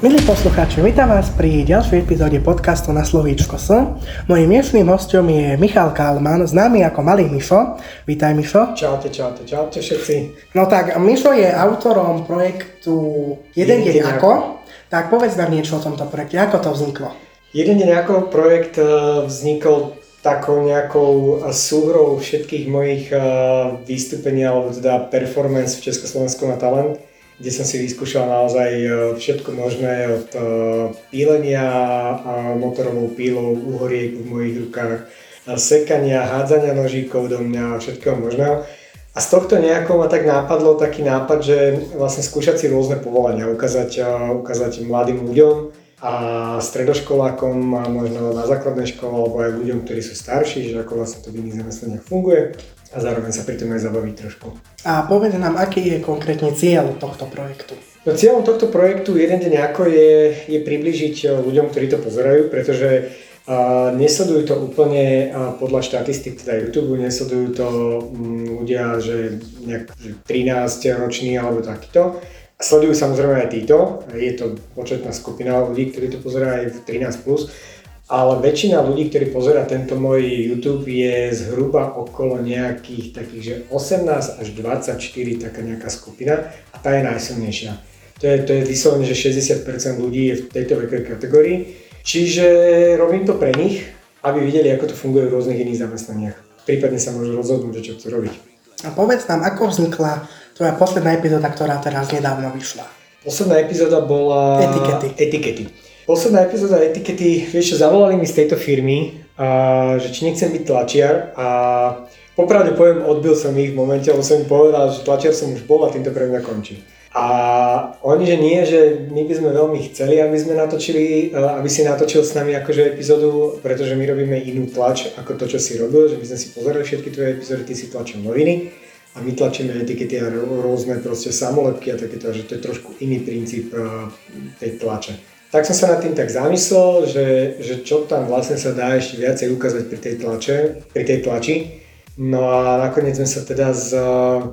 Milí poslucháči, vítam vás pri ďalšej epizóde podcastu na Slovíčko S. Mojím dnešným hostom je Michal Kalman, známy ako Malý Mišo. Vítaj Mišo. Čaute, čaute, čaute všetci. No tak, Mišo je autorom projektu Jeden deň ako. Tak povedz nám niečo o tomto projekte, ako to vzniklo? Jeden deň ako projekt eh, vznikol takou nejakou eh, súhrou všetkých mojich eh, vystúpení alebo teda performance v Československu na talent kde som si vyskúšal naozaj e, všetko možné od e, pílenia a motorovou pílou, uhoriek v mojich rukách, sekania, hádzania nožíkov do mňa všetkého možného. A z tohto nejako ma tak nápadlo taký nápad, že vlastne skúšať si rôzne povolania, ukázať, e, ukázať mladým ľuďom a stredoškolákom a možno na základnej škole alebo aj ľuďom, ktorí sú starší, že ako vlastne to v iných zamestnaniach funguje a zároveň sa pri tom aj zabaviť trošku. A povedz nám, aký je konkrétne cieľ tohto projektu? No, cieľom tohto projektu jeden deň ako je, je približiť eh, ľuďom, ktorí to pozerajú, pretože uh, nesledujú to úplne uh, podľa štatistik teda YouTube, nesledujú to um, ľudia, že nejak že 13 roční alebo takýto. Sledujú samozrejme aj títo, je to početná skupina ľudí, ktorí to pozerajú aj v 13+, plus, ale väčšina ľudí, ktorí pozera tento môj YouTube je zhruba okolo nejakých takých, že 18 až 24 taká nejaká skupina a tá je najsilnejšia. To je, to je vyslovene, že 60% ľudí je v tejto vekovej kategórii. Čiže robím to pre nich, aby videli, ako to funguje v rôznych iných zamestnaniach. Prípadne sa môžu rozhodnúť, čo chcú robiť. A povedz nám, ako vznikla tvoja posledná epizóda, ktorá teraz nedávno vyšla? Posledná epizóda bola... Etikety. Etikety. Posledná epizóda etikety, vieš čo, zavolali mi z tejto firmy, a, že či nechcem byť tlačiar a popravde poviem, odbil som ich v momente, lebo som im povedal, že tlačiar som už bol a týmto pre mňa končí. A oni, že nie, že my by sme veľmi chceli, aby sme natočili, aby si natočil s nami akože epizódu, pretože my robíme inú tlač ako to, čo si robil, že my sme si pozerali všetky tvoje epizódy, ty si tlačil noviny a my tlačíme etikety a rôzne proste samolepky a takéto, že to je trošku iný princíp tej tlače tak som sa nad tým tak zamyslel, že, že čo tam vlastne sa dá ešte viacej ukázať pri tej, tlače, pri tej tlači. No a nakoniec sme sa teda s uh,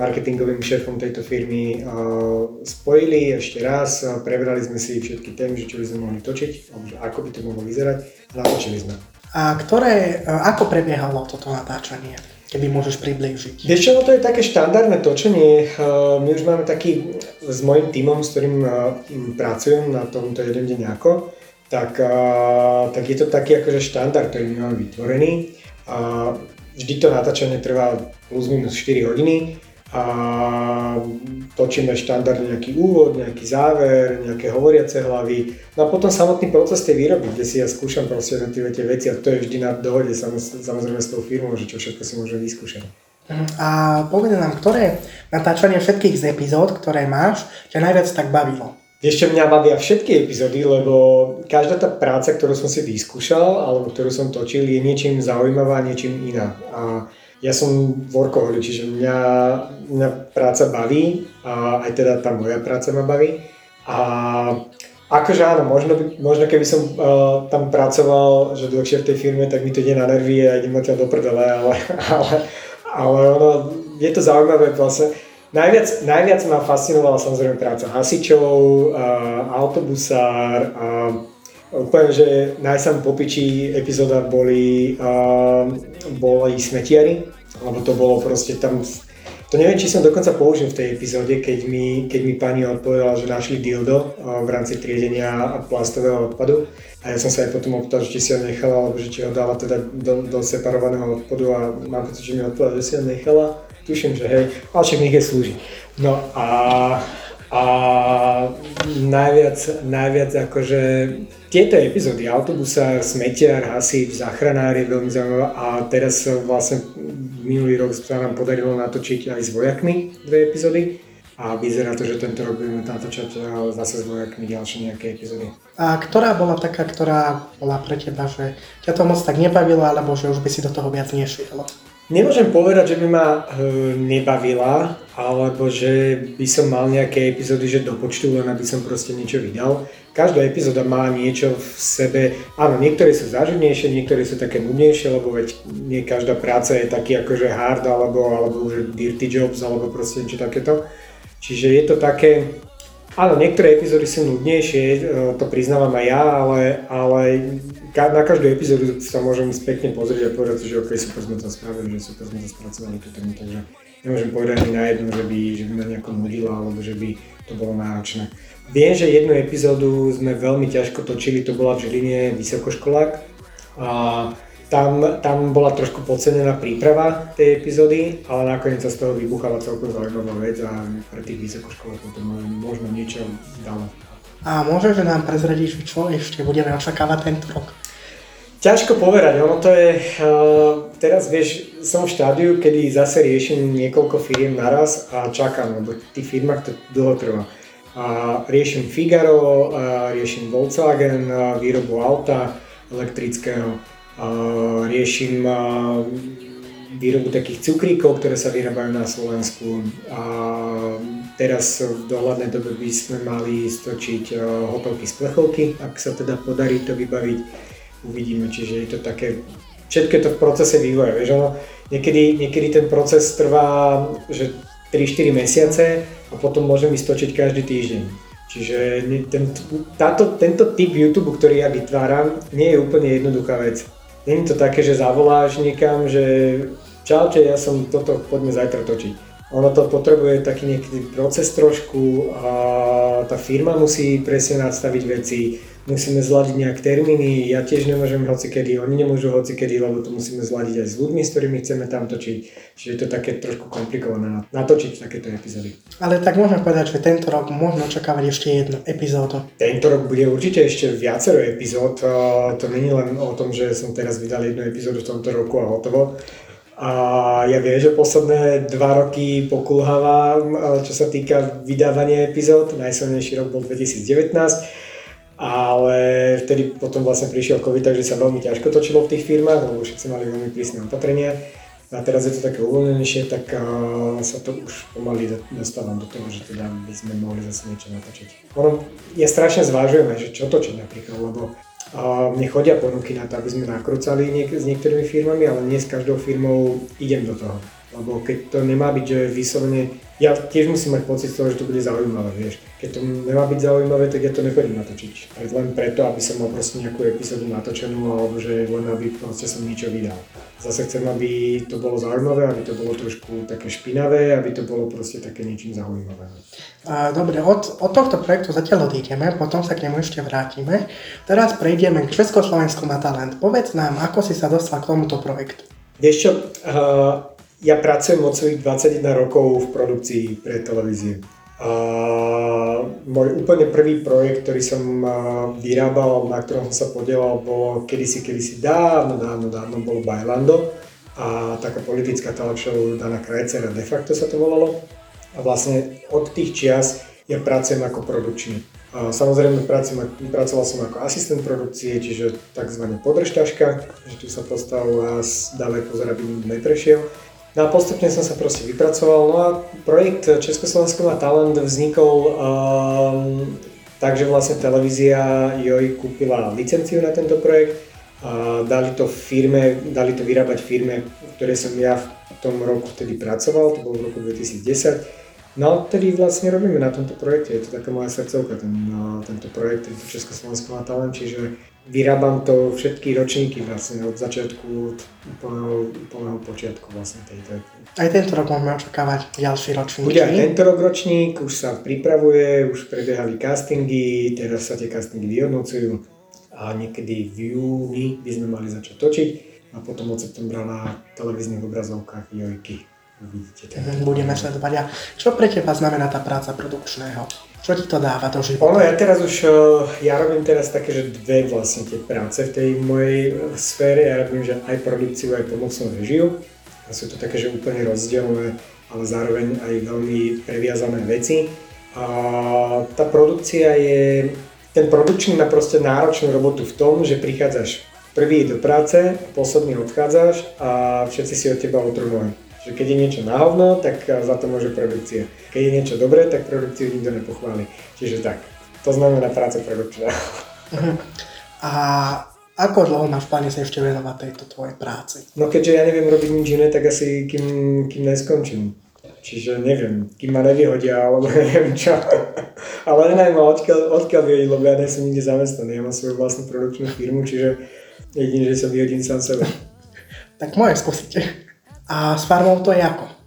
marketingovým šéfom tejto firmy uh, spojili ešte raz, prebrali sme si všetky témy, že čo by sme mohli točiť, ako by to mohlo vyzerať a natočili sme. A ktoré, uh, ako prebiehalo toto natáčanie? Keby môžeš priblížiť. Vieš čo, no to je také štandardné točenie. My už máme taký, s mojim tímom, s ktorým pracujem na tomto jeden deň ako, tak, tak je to taký akože štandard, ktorý máme vytvorený. Vždy to natáčanie trvá plus minus 4 hodiny a točíme štandardne nejaký úvod, nejaký záver, nejaké hovoriace hlavy. No a potom samotný proces tej výroby, kde si ja skúšam proste tie, tie veci a to je vždy na dohode samozrejme s tou firmou, že čo všetko si môžeme vyskúšať. Mhm. A povedz nám, ktoré natáčanie všetkých z epizód, ktoré máš, ťa najviac tak bavilo? Ešte mňa bavia všetky epizódy, lebo každá tá práca, ktorú som si vyskúšal alebo ktorú som točil, je niečím zaujímavá, niečím iná. A ja som workoholik, čiže mňa, mňa práca baví a aj teda tá moja práca ma baví. A akože áno, možno, možno keby som uh, tam pracoval, že dlhšie v tej firme, tak mi to ide na nervy a idem odtiaľ do prdele, ale, ale, ale ono, je to zaujímavé vlastne. Najviac, najviac ma fascinovala samozrejme práca hasičov, uh, autobusár, uh, Úplne, že najsam popičí epizóda boli, uh, boli smetiari, lebo to bolo proste tam, to neviem, či som dokonca použil v tej epizóde, keď mi, keď mi pani odpovedala, že našli dildo uh, v rámci triedenia plastového odpadu. A ja som sa aj potom opýtal, že či si ho nechala, alebo že či ho dala teda do, do separovaného odpadu a mám pocit, že mi odpovedala, že si ho nechala. Tuším, že hej, ale však nech je slúži. No a a najviac, najviac akože tieto epizódy, autobusa, smetiar, hasič, záchranár je veľmi zaujímavá a teraz vlastne minulý rok sa nám podarilo natočiť aj s vojakmi dve epizódy a vyzerá to, že tento rok budeme natočať zase s vojakmi ďalšie nejaké epizódy. A ktorá bola taká, ktorá bola pre teba, že ťa to moc tak nebavilo, alebo že už by si do toho viac nešiel? Nemôžem povedať, že by ma e, nebavila, alebo že by som mal nejaké epizódy, že do počtu, len aby som proste niečo vydal. Každá epizóda má niečo v sebe, áno, niektoré sú záživnejšie, niektoré sú také nudnejšie, lebo veď nie každá práca je taký akože hard, alebo, alebo že dirty jobs, alebo proste niečo takéto. Čiže je to také, Áno, niektoré epizódy sú nudnejšie, e, to priznávam aj ja, ale, ale na každú epizódu sa môžem spätne pozrieť a povedať, že ok, super sme to spravili, že super sme to spracovali tú tému, takže nemôžem povedať ani na jednu, že by, že by ma nejako nudila, alebo že by to bolo náročné. Viem, že jednu epizódu sme veľmi ťažko točili, to bola v Žiline vysokoškolák. A tam, tam bola trošku podcenená príprava tej epizódy, ale nakoniec sa z toho vybuchala celkom zaujímavá vec a pre tých vysokoškolákov to možno niečo dalo. A môžeš nám prezradiť, čo ešte budeme očakávať tento rok? Ťažko povedať, ono to je, uh, teraz vieš, som v štádiu, kedy zase riešim niekoľko firiem naraz a čakám, lebo v tých firmách to dlho trvá. A riešim Figaro, a riešim Volkswagen, a výrobu auta elektrického, riešim výrobu takých cukríkov, ktoré sa vyrábajú na Slovensku. A teraz v dohľadnej dobe by sme mali stočiť hotovky z plechovky, ak sa teda podarí to vybaviť. Uvidíme, čiže je to také, všetko je to v procese vývoja, vieš, ono, niekedy, niekedy ten proces trvá, že 3-4 mesiace a potom môžem vystočiť každý týždeň. Čiže ten, táto, tento typ YouTube, ktorý ja vytváram, nie je úplne jednoduchá vec. Není to také, že zavoláš niekam, že čaute, ja som toto, poďme zajtra točiť. Ono to potrebuje taký nejaký proces trošku a tá firma musí presne nastaviť veci, musíme zladiť nejak termíny, ja tiež nemôžem hocikedy, oni nemôžu hocikedy, lebo to musíme zladiť aj s ľuďmi, s ktorými chceme tam točiť. Čiže je to také trošku komplikované natočiť takéto epizódy. Ale tak môžeme povedať, že tento rok môžeme očakávať ešte jednu epizódu. Tento rok bude určite ešte viacero epizód. To není len o tom, že som teraz vydal jednu epizódu v tomto roku a hotovo. A ja viem, že posledné dva roky pokulhávam, čo sa týka vydávania epizód. Najsilnejší rok bol 2019 ale vtedy potom vlastne prišiel COVID, takže sa veľmi ťažko točilo v tých firmách, lebo všetci mali veľmi prísne opatrenia. A teraz je to také uvoľnenejšie, tak uh, sa to už pomaly dostávam do toho, že teda by sme mohli zase niečo natočiť. Ono, ja strašne zvážujem že čo točiť napríklad, lebo uh, mne chodia ponuky na to, aby sme nakrúcali niek- s niektorými firmami, ale nie s každou firmou idem do toho. Lebo keď to nemá byť, že vyslovene ja tiež musím mať pocit z toho, že to bude zaujímavé, vieš. Keď to nemá byť zaujímavé, tak ja to nechodím natočiť. Len preto, aby som mal proste nejakú epizódu natočenú, alebo že len aby proste som niečo vydal. Zase chcem, aby to bolo zaujímavé, aby to bolo trošku také špinavé, aby to bolo proste také niečím zaujímavé. Dobre, od, od tohto projektu zatiaľ odídeme, potom sa k nemu ešte vrátime. Teraz prejdeme k Československu na talent. Povedz nám, ako si sa dostal k tomuto projektu. Vieš čo, uh, ja pracujem od svojich 21 rokov v produkcii pre televízie. A môj úplne prvý projekt, ktorý som vyrábal, na ktorom som sa podielal, bolo kedysi, kedysi dávno, dávno, dávno, bolo Bailando a taká politická talk show Dana Krajcera, de facto sa to volalo. A vlastne od tých čias ja pracujem ako produkčný. A samozrejme pracujem, pracoval som ako asistent produkcie, čiže tzv. podržťažka, že tu sa postav a dávaj pozor, aby neprešiel. No a postupne som sa proste vypracoval. No a projekt Československo má talent vznikol um, takže vlastne televízia JOJ kúpila licenciu na tento projekt. A dali to firme, dali to vyrábať firme, v ktorej som ja v tom roku vtedy pracoval, to bolo v roku 2010. No a vtedy vlastne robíme na tomto projekte, je to taká moja srdcovka, ten, no, tento projekt, tento Československo má talent, čiže vyrábam to všetky ročníky vlastne od začiatku, od úplného, úplného počiatku vlastne tejto. Aj tento rok môžeme očakávať ďalší ročník. Bude aj tento rok ročník, už sa pripravuje, už prebiehali castingy, teraz sa tie castingy vyhodnocujú a niekedy v júni by sme mali začať točiť a potom od septembra na televíznych obrazovkách Jojky uvidíte. Budeme sledovať. A čo pre teba znamená tá práca produkčného? Čo ti to dáva do života? Ono, ja teraz už, eh, ja robím teraz také, že dve vlastne tie práce v tej mojej eh, sfére. Ja robím, že aj produkciu, aj pomocnú režiu. A sú to také, že úplne rozdielne, ale zároveň aj veľmi previazané veci. A tá produkcia je, ten produkčný má proste náročnú robotu v tom, že prichádzaš prvý do práce, posledný odchádzaš a všetci si od teba otrhnú že keď je niečo na hovno, tak za to môže produkcia. Keď je niečo dobré, tak produkciu nikto nepochváli. Čiže tak, to znamená práca produkčná. A ako dlho máš v pláne sa ešte venovať tejto tvojej práci? No keďže ja neviem robiť nič iné, tak asi kým, kým neskončím. čiže neviem, kým ma nevyhodia, alebo neviem čo. Ale ma odkiaľ, odkiaľ vyhodiť, lebo ja nie som nikde zamestnaný, ja mám svoju vlastnú produkčnú firmu, čiže jedine, že sa vyhodím sám sebe. Tak moje skúsite. A s farmou to je ako?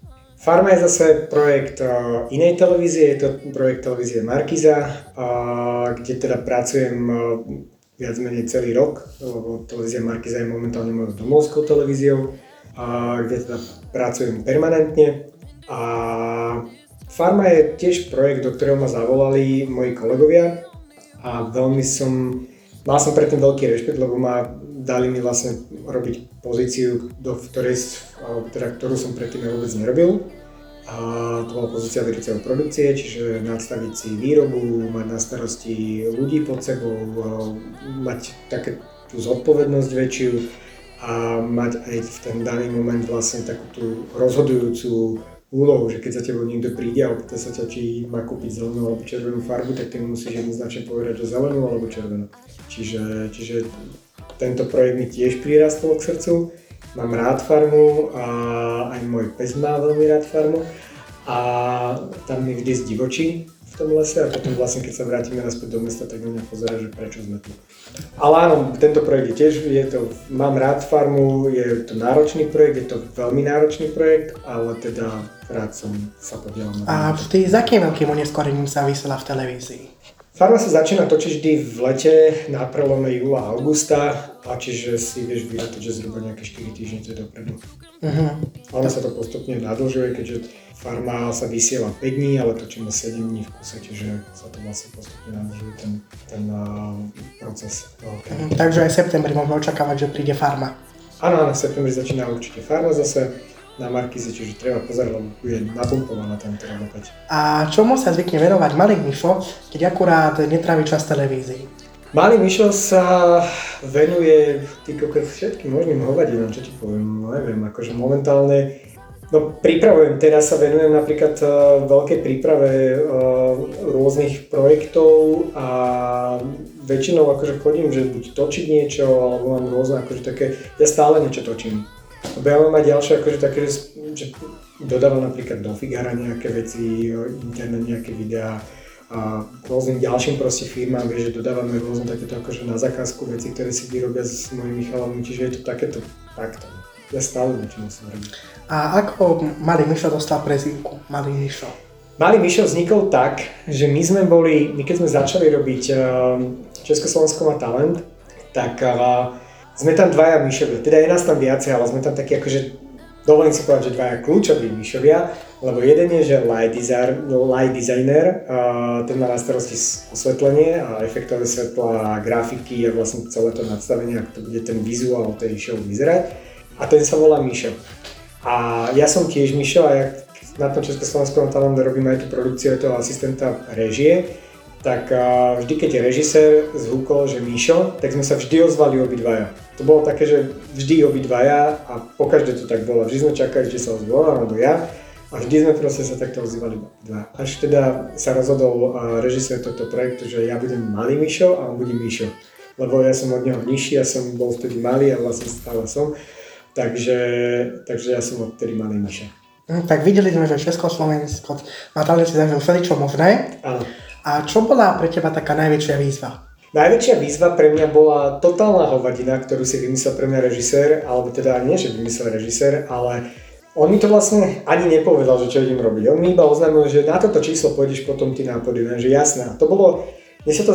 Farma je zase projekt uh, inej televízie, je to projekt televízie Markiza, uh, kde teda pracujem uh, viac menej celý rok, lebo televízia Markiza je momentálne mojou domovskou televíziou, kde teda pracujem permanentne. A Farma je tiež projekt, do ktorého ma zavolali moji kolegovia a veľmi som, mal som predtým veľký rešpekt, lebo ma dali mi vlastne robiť pozíciu, do ktorej, teda, ktorú som predtým vôbec nerobil. A to bola pozícia vedúceho produkcie, čiže nastaviť si výrobu, mať na starosti ľudí pod sebou, mať také tú zodpovednosť väčšiu a mať aj v ten daný moment vlastne takú tú rozhodujúcu úlohu, že keď za tebou niekto príde a opýta sa ťa, či má kúpiť zelenú alebo červenú farbu, tak ty musíš jednoznačne povedať, že zelenú alebo červenú. Čiže, čiže tento projekt mi tiež prirastol k srdcu. Mám rád farmu a aj môj pes má veľmi rád farmu a tam mi vždy zdivočí v tom lese a potom vlastne keď sa vrátime naspäť do mesta, tak na mňa pozera, že prečo sme tu. Ale áno, tento projekt je tiež, je to, mám rád farmu, je to náročný projekt, je to veľmi náročný projekt, ale teda rád som sa podielal A ty za akým veľkým oneskorením sa vysiela v televízii? Farma sa začína točiť vždy v lete na prelome júla a augusta, a čiže si vieš že zhruba nejaké 4 týždne to dopredu. Uh-huh. Ono sa to postupne nadlžuje, keďže farma sa vysiela 5 dní, ale točíme 7 dní v kuse, čiže sa to vlastne postupne nadlžuje ten, ten uh, proces. Uh-huh. Takže aj v septembri môžeme očakávať, že príde farma. Áno, áno, v septembri začína určite farma zase na Markize, čiže treba pozerať, lebo bude napumpovaná tento rok opäť. A čomu sa zvykne venovať malý Mišo, keď akurát netrávi čas televízii? Malý Mišo sa venuje ty všetkým možným hovadinám, čo ti poviem, no neviem, akože momentálne No pripravujem, teraz sa venujem napríklad uh, veľkej príprave uh, rôznych projektov a väčšinou akože chodím, že buď točiť niečo, alebo mám rôzne akože také, ja stále niečo točím. Lebo ja mám aj ďalšie, akože také, že dodávam napríklad do Figara nejaké veci, internet nejaké videá a rôznym ďalším proste firmám, vieš, že dodávame rôzne takéto akože na zakázku veci, ktoré si vyrobia s mojimi chalami, čiže je to takéto takto. Ja stále niečo musím robiť. A ako Malý Mišo dostal prezivku Malý Mišo? Malý Mišo vznikol tak, že my sme boli, my keď sme začali robiť uh, Československo má talent, tak uh, sme tam dvaja myšovia, teda je nás tam viacej, ale sme tam takí akože, dovolím si povedať, že dvaja kľúčoví myšovia, lebo jeden je, že light, design, light designer, ten má na starosti osvetlenie a efektové svetla, grafiky a vlastne celé to nadstavenie, ako to bude ten vizuál tej show vyzerať. A ten sa volá Mišo. A ja som tiež Mišo a ja na tom Československom talente robím aj tú produkciu toho asistenta režie tak vždy, keď režisér zhúkol, že Míšo, tak sme sa vždy ozvali obidvaja. To bolo také, že vždy obidvaja a pokaždé to tak bolo. Vždy sme čakali, či sa ozve alebo ja a vždy sme proste sa takto ozývali dva. Až teda sa rozhodol režisér tohto projektu, že ja budem malý Míšo a on bude Míšo. Lebo ja som od neho nižší, ja som bol vtedy malý a vlastne stále som. Takže, takže ja som odtedy malý Míšo. Hm, tak videli sme, že Československo má si zažil všeličo možné. Áno. A čo bola pre teba taká najväčšia výzva? Najväčšia výzva pre mňa bola totálna hovadina, ktorú si vymyslel pre mňa režisér, alebo teda nie, že vymyslel režisér, ale on mi to vlastne ani nepovedal, že čo idem robiť. On mi iba oznámil, že na toto číslo pôjdeš potom ty na podium, že jasné. To bolo, mne sa to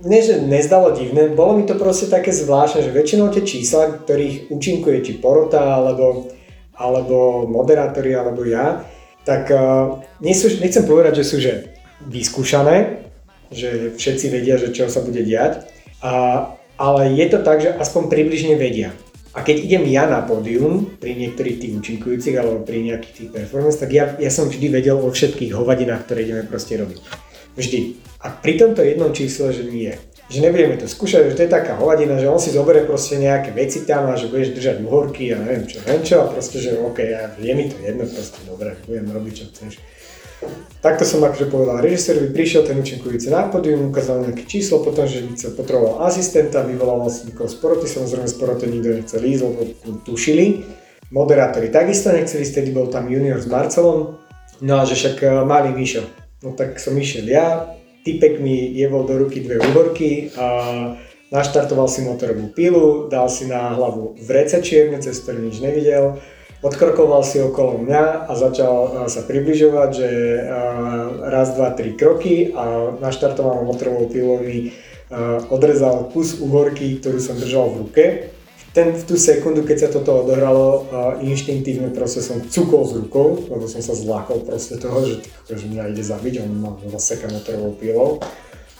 nie, že nezdalo divné, bolo mi to proste také zvláštne, že väčšinou tie čísla, ktorých účinkuje či porota, alebo, alebo moderátori, alebo ja, tak uh, nie sú, nechcem povedať, že sú že vyskúšané, že všetci vedia, že čo sa bude diať, a, ale je to tak, že aspoň približne vedia. A keď idem ja na pódium pri niektorých tých účinkujúcich alebo pri nejakých tých performance, tak ja, ja som vždy vedel o všetkých hovadinách, ktoré ideme proste robiť. Vždy. A pri tomto jednom čísle, že nie. Že nebudeme to skúšať, že to je taká hovadina, že on si zoberie proste nejaké veci tam a že budeš držať uhorky a neviem čo, neviem čo a proste, že OK, ja, je mi to jedno proste, dobre, budem robiť čo chceš. Takto som akože povedal režisérovi, prišiel ten účinkujúci na podium, ukázal nejaké číslo, potom, že sa potreboval asistenta, vyvolal vlastne niekoho z poroty, samozrejme z poroty nikto nechcel ísť, lebo tušili. Moderátori takisto nechceli ísť, bol tam junior s Marcelom, No a že však uh, malý Mišo. No tak som išiel ja, typek mi jebol do ruky dve úhorky a naštartoval si motorovú pilu, dal si na hlavu vrece čierne, cez ktoré nič nevidel, odkrokoval si okolo mňa a začal sa približovať, že raz, dva, tri kroky a naštartovanou motorovou pilou mi odrezal kus uhorky, ktorú som držal v ruke. Ten, v tú sekundu, keď sa toto odohralo, inštinktívne proste som cukol s rukou, lebo som sa zlákol proste toho, že, že mňa ide zabiť, on ma zaseka motorovou pilou.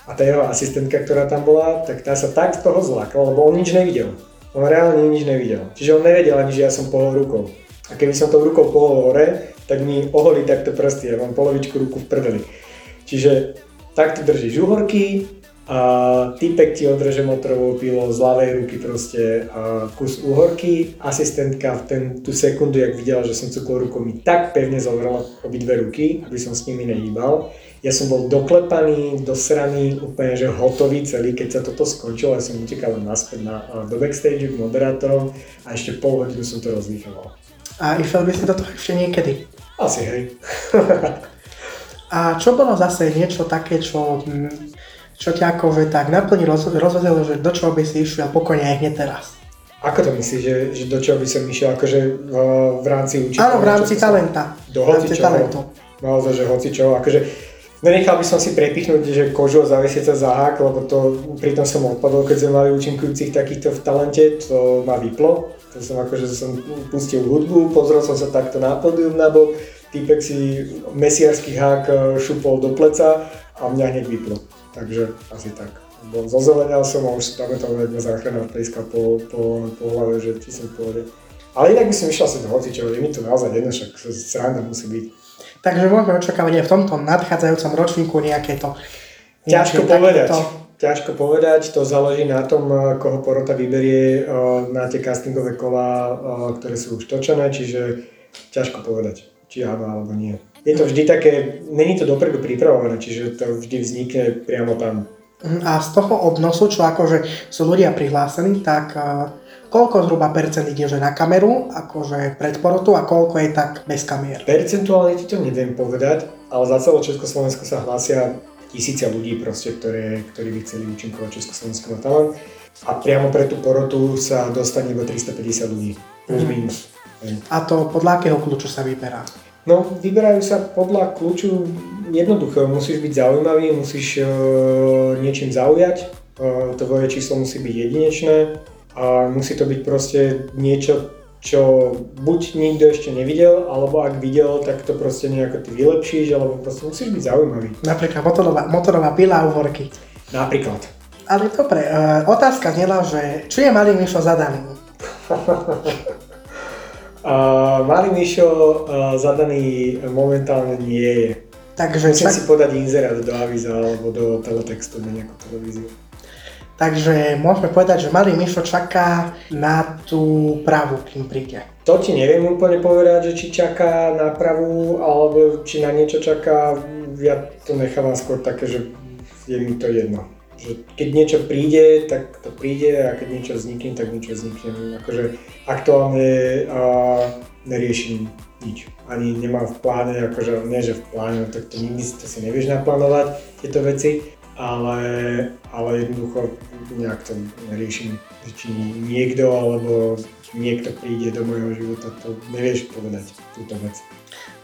A tá jeho asistentka, ktorá tam bola, tak tá sa tak z toho zlákala, lebo on nič nevidel. On reálne nič nevidel. Čiže on nevedel ani, že ja som pohol rukou. A keby som tou rukou pohol hore, tak mi oholí takto prsty, ja mám polovičku ruku v prdeli. Čiže takto držíš uhorky, a typek ti odreže motorovou pilou z ľavej ruky proste a kus uhorky. Asistentka v ten, tú sekundu, jak videla, že som cukol rukou, mi tak pevne zovrala obidve ruky, aby som s nimi nehýbal. Ja som bol doklepaný, dosraný, úplne že hotový celý, keď sa toto skončilo, ja som utekal naspäť na, do backstage k moderátorom a ešte pol hodinu som to rozlíchoval. A išiel by si do toho ešte niekedy? Asi, hej. a čo bolo zase niečo také, čo hm, čo ťa akože tak naplní roz, rozhodilo, že do čoho by si išiel pokojne aj hneď teraz? Ako to myslíš, že, že do čoho by som išiel, akože v, v rámci učiteľa? Áno, v rámci talenta. Do hoci čoho? talentu. Naozaj, že hoci čo, akože nenechal by som si prepichnúť, že kožu a zavesiť sa za hák, lebo to pritom som odpadol, keď sme mali účinkujúcich takýchto v talente, to ma vyplo. To som akože som pustil hudbu, pozrel som sa takto na pódium na bok, týpek si mesiarský hák eh, šupol do pleca a mňa hneď vyplo. Takže asi tak. Bo zozelenial som a už si pamätal, jak ma záchrana pliska po, po, po hlave, že či som v pohode. Ale inak by som išiel asi do hocičo, je mi to naozaj jedno, však sranda musí byť. Takže môžeme očakávať aj v tomto nadchádzajúcom ročníku nejaké to... Ťažko povedať. To... Ťažko povedať, to záleží na tom, koho porota vyberie na tie castingové kola, ktoré sú už točené, čiže ťažko povedať, či áno alebo nie je to vždy také, není to dopredu pripravované, čiže to vždy vznikne priamo tam. Mhm, a z toho obnosu, čo akože sú ľudia prihlásení, tak koľko zhruba percent ide že na kameru, akože pred porotu a koľko je tak bez kamier? Percentuálne ti to neviem povedať, ale za celé Československo sa hlásia tisíce ľudí proste, ktoré, ktorí by chceli účinkovať Československom talent. A priamo pre tú porotu sa dostane iba 350 ľudí, plus mhm. minus. A to podľa akého kľúču sa vyberá? No, vyberajú sa podľa kľúču jednoducho. Musíš byť zaujímavý, musíš uh, niečím zaujať, uh, tvoje číslo musí byť jedinečné a musí to byť proste niečo, čo buď nikto ešte nevidel, alebo ak videl, tak to proste nejako ty vylepšíš, alebo proste musíš byť zaujímavý. Napríklad motorová, motorová pila a uvorky. Napríklad. Ale dobre, uh, otázka znela, že či je malý Mišo zadaný? Uh, Malý Mišo uh, zadaný momentálne nie je. Takže Musím tak... si podať inzerát do avíza alebo do teletextu na nejakú televíziu. Takže môžeme povedať, že Malý Mišo čaká na tú pravú, kým príde. To ti neviem úplne povedať, že či čaká na pravú, alebo či na niečo čaká. Ja to nechávam skôr také, že je mi to jedno že keď niečo príde, tak to príde a keď niečo vznikne, tak niečo vznikne. Akože aktuálne a, neriešim nič. Ani nemám v pláne, akože nie, že v pláne, tak to nikdy to si nevieš naplánovať, tieto veci, ale, ale jednoducho nejak to neriešim, či niekto alebo niekto príde do môjho života, to nevieš povedať túto vec.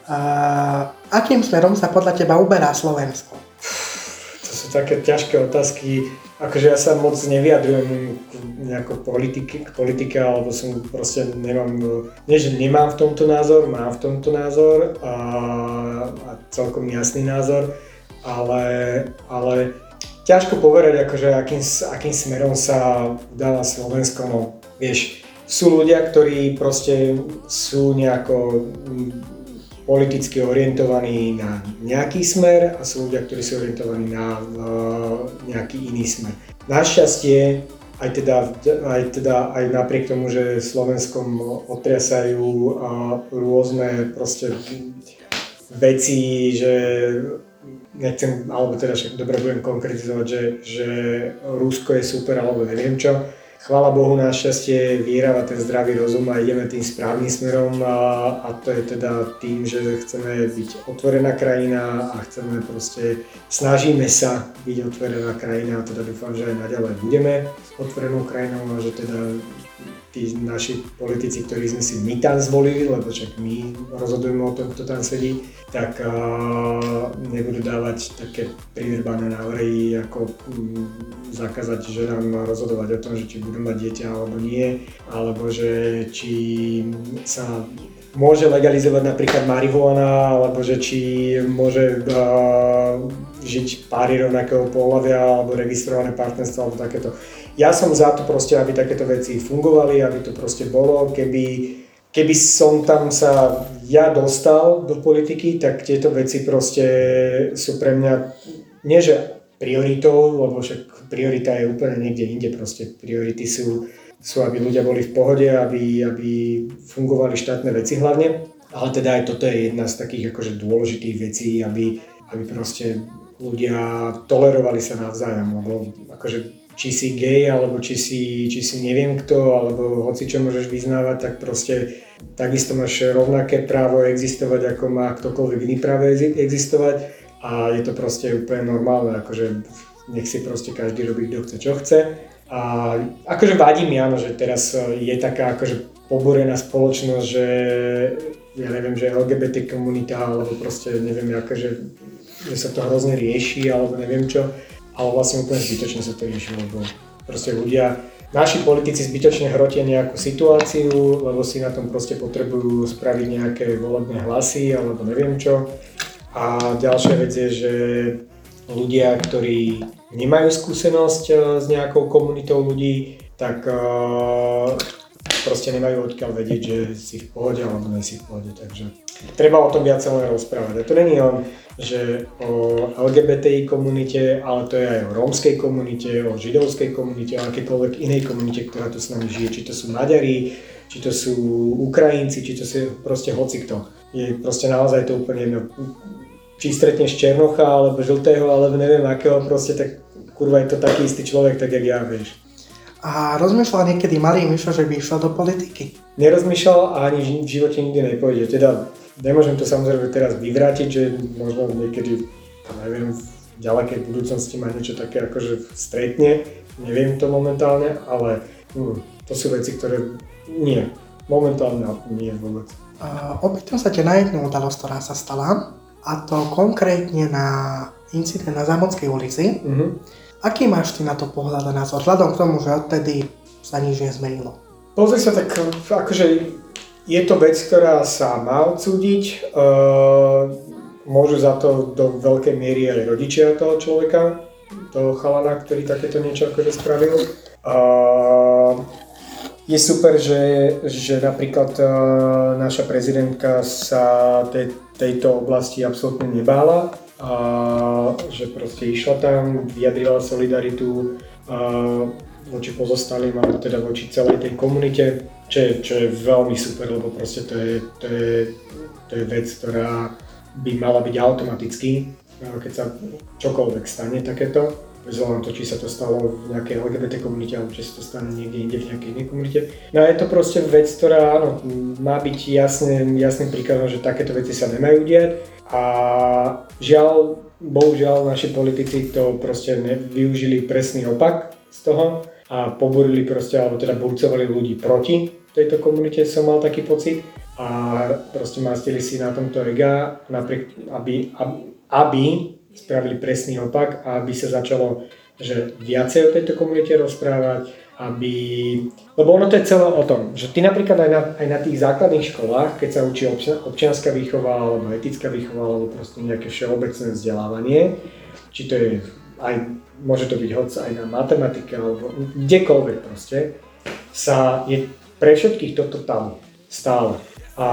A akým smerom sa podľa teba uberá Slovensko? sú také ťažké otázky, akože ja sa moc nevyjadrujem nejako politike, k politike, alebo som proste nemám, nie že nemám v tomto názor, mám v tomto názor a, a celkom jasný názor, ale, ale ťažko povedať, akože akým, akým smerom sa dáva Slovensko, no vieš, sú ľudia, ktorí proste sú nejako politicky orientovaní na nejaký smer a sú ľudia, ktorí sú orientovaní na nejaký iný smer. Našťastie, aj teda, aj teda aj napriek tomu, že Slovenskom otriasajú rôzne proste veci, že nechcem, alebo teda však dobre budem konkretizovať, že, že Rusko je super alebo neviem čo, chvála Bohu, našťastie vyhráva ten zdravý rozum a ideme tým správnym smerom a, a to je teda tým, že chceme byť otvorená krajina a chceme proste, snažíme sa byť otvorená krajina a teda dúfam, že aj naďalej budeme otvorenou krajinou a že teda tí naši politici, ktorí sme si my tam zvolili, lebo však my rozhodujeme o tom, kto tam sedí, tak uh, nebudú dávať také pridrbané návrhy, ako um, zakázať ženám rozhodovať o tom, že či budú mať dieťa alebo nie, alebo že či sa môže legalizovať napríklad marihuana, alebo že či môže uh, žiť páry rovnakého pohľavia, alebo registrované partnerstvo, alebo takéto ja som za to proste, aby takéto veci fungovali, aby to proste bolo. Keby, keby som tam sa ja dostal do politiky, tak tieto veci proste sú pre mňa, nie že prioritou, lebo však priorita je úplne niekde inde, proste priority sú, sú aby ľudia boli v pohode, aby, aby fungovali štátne veci hlavne. Ale teda aj toto je jedna z takých akože dôležitých vecí, aby, aby proste ľudia tolerovali sa navzájom, lebo akože či si gay, alebo či si, či si neviem kto, alebo hoci čo môžeš vyznávať, tak proste takisto máš rovnaké právo existovať, ako má ktokoľvek iný právo existovať a je to proste úplne normálne, akože nech si proste každý robí, kto chce, čo chce. A akože vadí mi, áno, že teraz je taká akože poborená spoločnosť, že ja neviem, že LGBT komunita, alebo proste neviem, akože, že sa to hrozne rieši, alebo neviem čo ale vlastne úplne zbytočne sa to rieši, lebo proste ľudia, naši politici zbytočne hrotia nejakú situáciu, lebo si na tom proste potrebujú spraviť nejaké volebné hlasy alebo neviem čo. A ďalšia vec je, že ľudia, ktorí nemajú skúsenosť eh, s nejakou komunitou ľudí, tak uh, proste nemajú odkiaľ vedieť, že si v pohode alebo nie si v pohode. Takže treba o tom viac len rozprávať. A to není len že o LGBTI komunite, ale to je aj o rómskej komunite, o židovskej komunite, o akékoľvek inej komunite, ktorá tu s nami žije. Či to sú Maďari, či to sú Ukrajinci, či to sú proste hocikto. Je proste naozaj to úplne jedno. Či stretneš Černocha, alebo Žltého, alebo neviem akého, proste tak kurva je to taký istý človek, tak jak ja, vieš. A rozmýšľal niekedy malý Mišo, že by išiel do politiky? Nerozmýšľal a ani v živote nikdy nepôjde. Teda Nemôžem to samozrejme teraz vyvrátiť, že možno niekedy, neviem, v ďalekej budúcnosti ma niečo také akože stretne, neviem to momentálne, ale hm, to sú veci, ktoré nie, momentálne nie vôbec. Uh, opýtam sa ťa na jednu udalosť, ktorá sa stala, a to konkrétne na incident na Zámodskej ulici. Uh-huh. Aký máš ty na to pohľad a názor, vzhľadom k tomu, že odtedy sa nič nezmenilo? Pozri sa, tak akože je to vec, ktorá sa má odsúdiť. Môžu za to do veľkej miery aj rodičia toho človeka, toho chalana, ktorý takéto niečo akože spravil. Je super, že, že napríklad naša prezidentka sa tej, tejto oblasti absolútne nebála a že proste išla tam, vyjadrila solidaritu voči pozostalým alebo teda voči celej tej komunite čo je, čo je veľmi super, lebo proste to je, to je, to je vec, ktorá by mala byť automaticky, keď sa čokoľvek stane takéto, na to, či sa to stalo v nejakej LGBT komunite, alebo či sa to stane niekde inde v nejakej inej komunite. No a je to proste vec, ktorá áno, má byť jasne, jasným príkladom, že takéto veci sa nemajú diať a žiaľ, bohužiaľ naši politici to proste využili presný opak z toho a poborili proste, alebo teda burcovali ľudí proti tejto komunite, som mal taký pocit. A proste mastili si na tomto ega, napriek, aby, aby, aby spravili presný opak a aby sa začalo že viacej o tejto komunite rozprávať, aby... Lebo ono to je celé o tom, že ty napríklad aj na, aj na tých základných školách, keď sa učí občianská výchova, alebo etická výchova, alebo proste nejaké všeobecné vzdelávanie, či to je aj môže to byť hoď aj na matematike alebo kdekoľvek proste, sa je pre všetkých toto tam stále. A,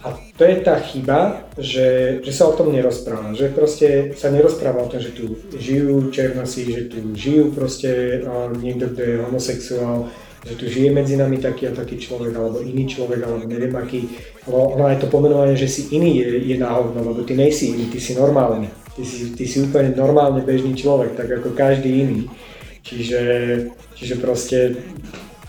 a to je tá chyba, že, že sa o tom nerozpráva, že proste sa nerozpráva o tom, že tu žijú černosi, že tu žijú proste niekto, kto je homosexuál, že tu žije medzi nami taký a taký človek, alebo iný človek, alebo neviem aký. Lebo ono aj to pomenovanie, že si iný je, je náhodno, lebo ty nejsi iný, ty si normálny. Ty si, ty si úplne normálne bežný človek, tak ako každý iný. Čiže, čiže proste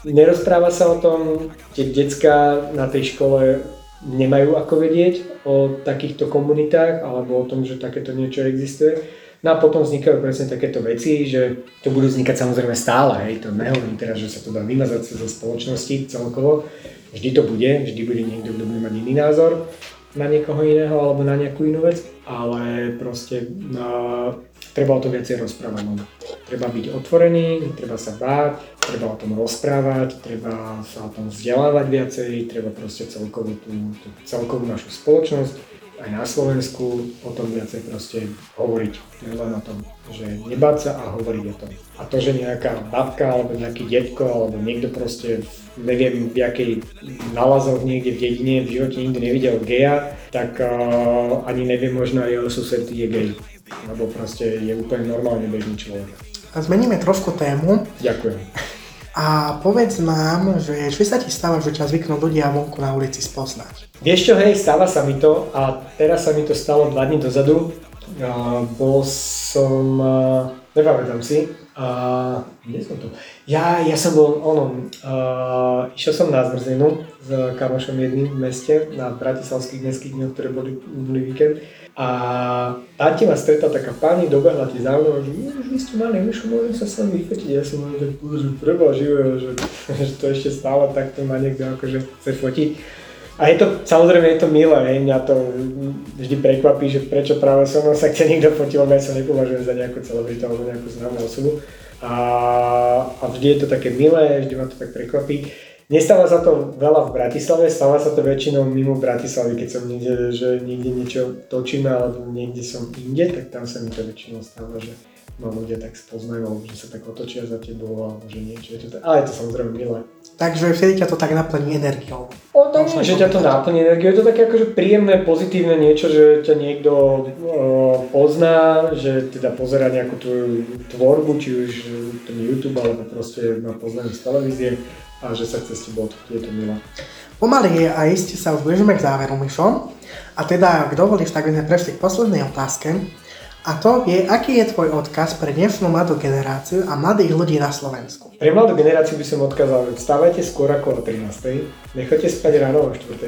nerozpráva sa o tom, tie decka na tej škole nemajú ako vedieť o takýchto komunitách alebo o tom, že takéto niečo existuje. No a potom vznikajú presne takéto veci, že to budú vznikať samozrejme stále, hej, to nehovorím teraz, že sa to dá vymazať zo spoločnosti celkovo, vždy to bude, vždy bude niekto, kto bude mať iný názor na niekoho iného alebo na nejakú inú vec, ale proste uh, treba o tom viacej rozprávať. No. Treba byť otvorený, treba sa báť, treba o tom rozprávať, treba sa o tom vzdelávať viacej, treba proste celkovú, tú, tú celkovú našu spoločnosť aj na Slovensku o tom viacej proste hovoriť. Len o tom, že nebáť sa a hovoriť o tom. A to, že nejaká babka alebo nejaký detko alebo niekto proste neviem v jakej nalazoch niekde v dedine v živote nikdy nevidel geja, tak uh, ani nevie možno aj jeho sused je gej. Lebo proste je úplne normálne bežný človek. Zmeníme trošku tému. Ďakujem. A povedz nám, že či sa ti stáva, že ťa zvyknú ľudia vonku na ulici spoznať? Vieš čo, hej, stáva sa mi to a teraz sa mi to stalo dva dní dozadu. Uh, bol som, uh, nepamätám si, uh, kde som to? Ja, ja som bol, ono, uh, išiel som na zmrzlinu s kamošom jedným v meste na bratislavských mestských dňoch, ktoré boli minulý víkend. A tam ma stretla taká pani, dobehla ti za mnou, že vy ste mali myšu, môžem sa s vami vyfotiť. Ja som že bože, preba živého, že, že to ešte stále takto ma niekto akože chce fotiť. A je to, samozrejme je to milé, hej, mňa to vždy prekvapí, že prečo práve so mnou sa chce niekto fotiť, lebo ja sa nepovažujem za nejakú celebritu alebo nejakú známú osobu. A, a vždy je to také milé, vždy ma to tak prekvapí. Nestáva sa to veľa v Bratislave, stáva sa to väčšinou mimo Bratislavy, keď som niekde, že niekde niečo točíme alebo niekde som inde, tak tam sa mi to väčšinou stáva, že ma ľudia tak spoznajú, alebo že sa tak otočia za tebou, alebo že niečo. Je to ale je to samozrejme milé. Takže vtedy ťa to tak naplní energiou. O tom, že ťa to naplní energiou, je to také akože príjemné, pozitívne niečo, že ťa niekto uh, pozná, že teda pozera nejakú tvoju tvorbu, či už ten YouTube, alebo proste ma poznajú z televízie a že sa chce s tebou je to milé. Pomaly a iste sa už blížime k záveru, Mišo. A teda, ak dovolíš, tak by sme prešli k poslednej otázke. A to je, aký je tvoj odkaz pre dnešnú mladú generáciu a mladých ľudí na Slovensku? Pre mladú generáciu by som odkázal, vstávajte skôr ako o 13. Nechoďte spať ráno o 4.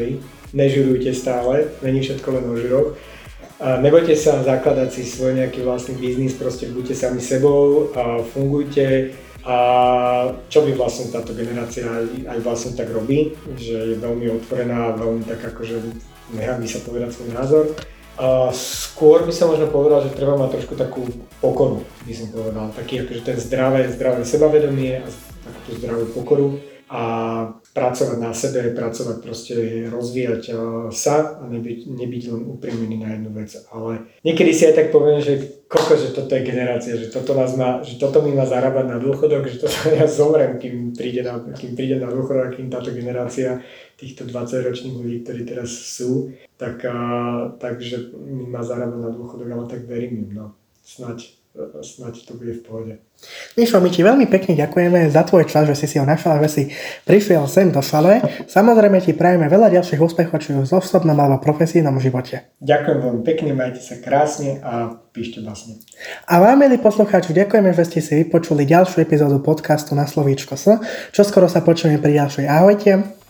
Nežurujte stále, není všetko len o žuroch. A nebojte sa zakladať si svoj nejaký vlastný biznis, proste buďte sami sebou, a fungujte, a čo by vlastne táto generácia aj, aj vlastne tak robí, že je veľmi otvorená, veľmi tak akože nehamí sa povedať svoj názor. A skôr by som možno povedal, že treba mať trošku takú pokoru, by som povedal. Taký akože ten zdravé, zdravé sebavedomie a takú zdravú pokoru a pracovať na sebe, pracovať proste, rozvíjať eh, sa a nebyť, nebyť len uprimený na jednu vec. Ale niekedy si aj tak poviem, že koľko, že toto je generácia, že toto, nás má, že toto mi má zarábať na dôchodok, že toto ja zomrem, kým príde na, kým príde na dôchodok, kým táto generácia týchto 20-ročných ľudí, ktorí teraz sú, tak, eh, takže mi má zarábať na dôchodok, ale tak verím im, no. Snaď snáď to bude v pohode. Mišo, my ti veľmi pekne ďakujeme za tvoj čas, že si si ho našla, že si prišiel sem do šale. Samozrejme ti prajeme veľa ďalších úspechov, či už v osobnom alebo profesijnom živote. Ďakujem veľmi pekne, majte sa krásne a píšte vlastne. A vám, milí poslucháči, ďakujeme, že ste si vypočuli ďalšiu epizódu podcastu na Slovíčko S. Čo skoro sa počujeme pri ďalšej. Ahojte.